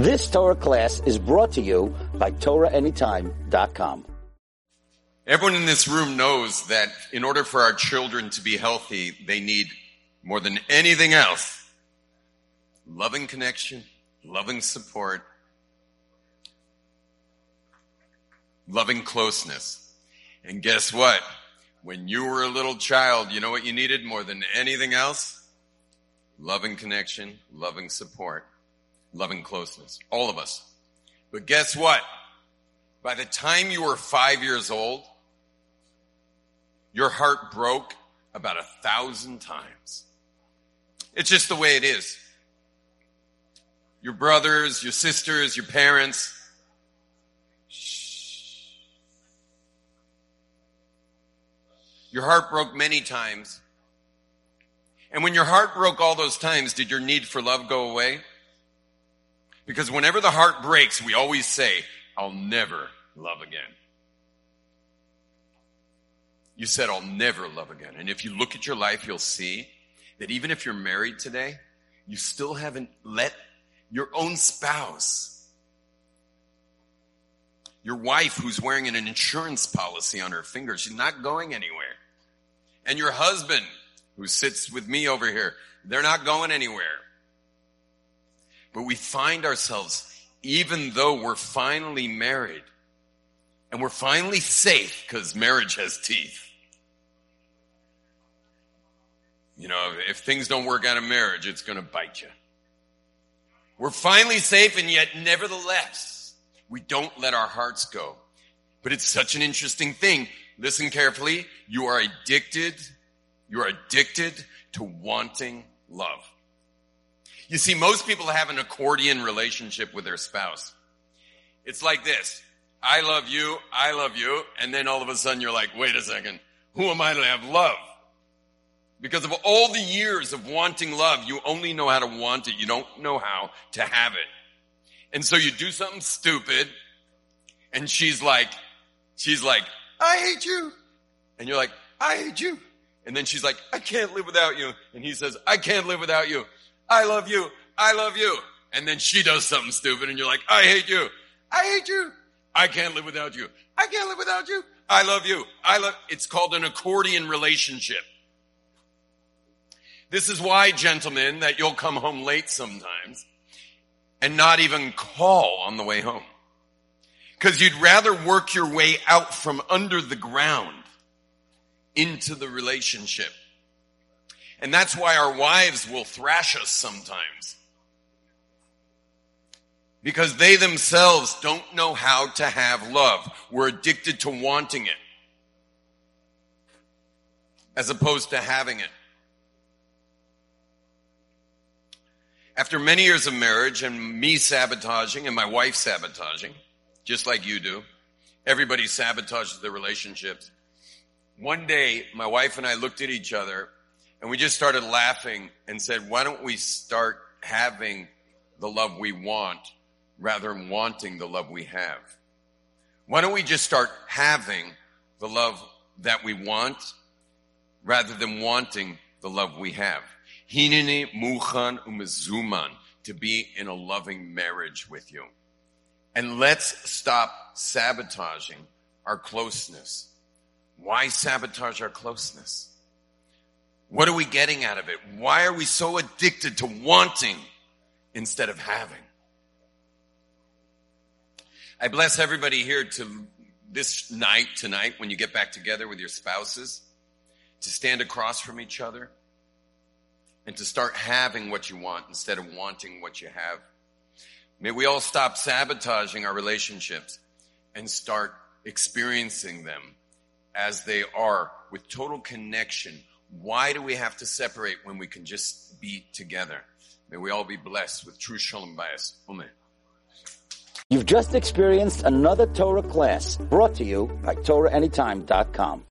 This Torah class is brought to you by TorahAnytime.com. Everyone in this room knows that in order for our children to be healthy, they need more than anything else loving connection, loving support, loving closeness. And guess what? When you were a little child, you know what you needed more than anything else? Loving connection, loving support, loving closeness. All of us. But guess what? By the time you were five years old, your heart broke about a thousand times. It's just the way it is. Your brothers, your sisters, your parents, Your heart broke many times. And when your heart broke all those times, did your need for love go away? Because whenever the heart breaks, we always say, I'll never love again. You said, I'll never love again. And if you look at your life, you'll see that even if you're married today, you still haven't let your own spouse, your wife who's wearing an insurance policy on her finger, she's not going anywhere and your husband who sits with me over here, they're not going anywhere. But we find ourselves, even though we're finally married and we're finally safe because marriage has teeth. You know, if things don't work out in marriage, it's going to bite you. We're finally safe and yet nevertheless, we don't let our hearts go. But it's such an interesting thing listen carefully, you are addicted, you are addicted to wanting love. You see, most people have an accordion relationship with their spouse. It's like this. I love you, I love you, and then all of a sudden you're like, wait a second, who am I to have love? Because of all the years of wanting love, you only know how to want it. You don't know how to have it. And so you do something stupid, and she's like, she's like, I hate you. And you're like, I hate you. And then she's like, I can't live without you. And he says, I can't live without you. I love you. I love you. And then she does something stupid and you're like, I hate you. I hate you. I can't live without you. I can't live without you. I love you. I love, it's called an accordion relationship. This is why, gentlemen, that you'll come home late sometimes and not even call on the way home. Because you'd rather work your way out from under the ground into the relationship. And that's why our wives will thrash us sometimes. Because they themselves don't know how to have love. We're addicted to wanting it. As opposed to having it. After many years of marriage and me sabotaging and my wife sabotaging, just like you do. Everybody sabotages their relationships. One day, my wife and I looked at each other and we just started laughing and said, why don't we start having the love we want rather than wanting the love we have? Why don't we just start having the love that we want rather than wanting the love we have? Hinini muchan umezuman to be in a loving marriage with you. And let's stop sabotaging our closeness. Why sabotage our closeness? What are we getting out of it? Why are we so addicted to wanting instead of having? I bless everybody here to this night, tonight, when you get back together with your spouses, to stand across from each other and to start having what you want instead of wanting what you have. May we all stop sabotaging our relationships and start experiencing them as they are with total connection. Why do we have to separate when we can just be together? May we all be blessed with true shalom bayis. Amen. You've just experienced another Torah class brought to you by TorahAnytime.com.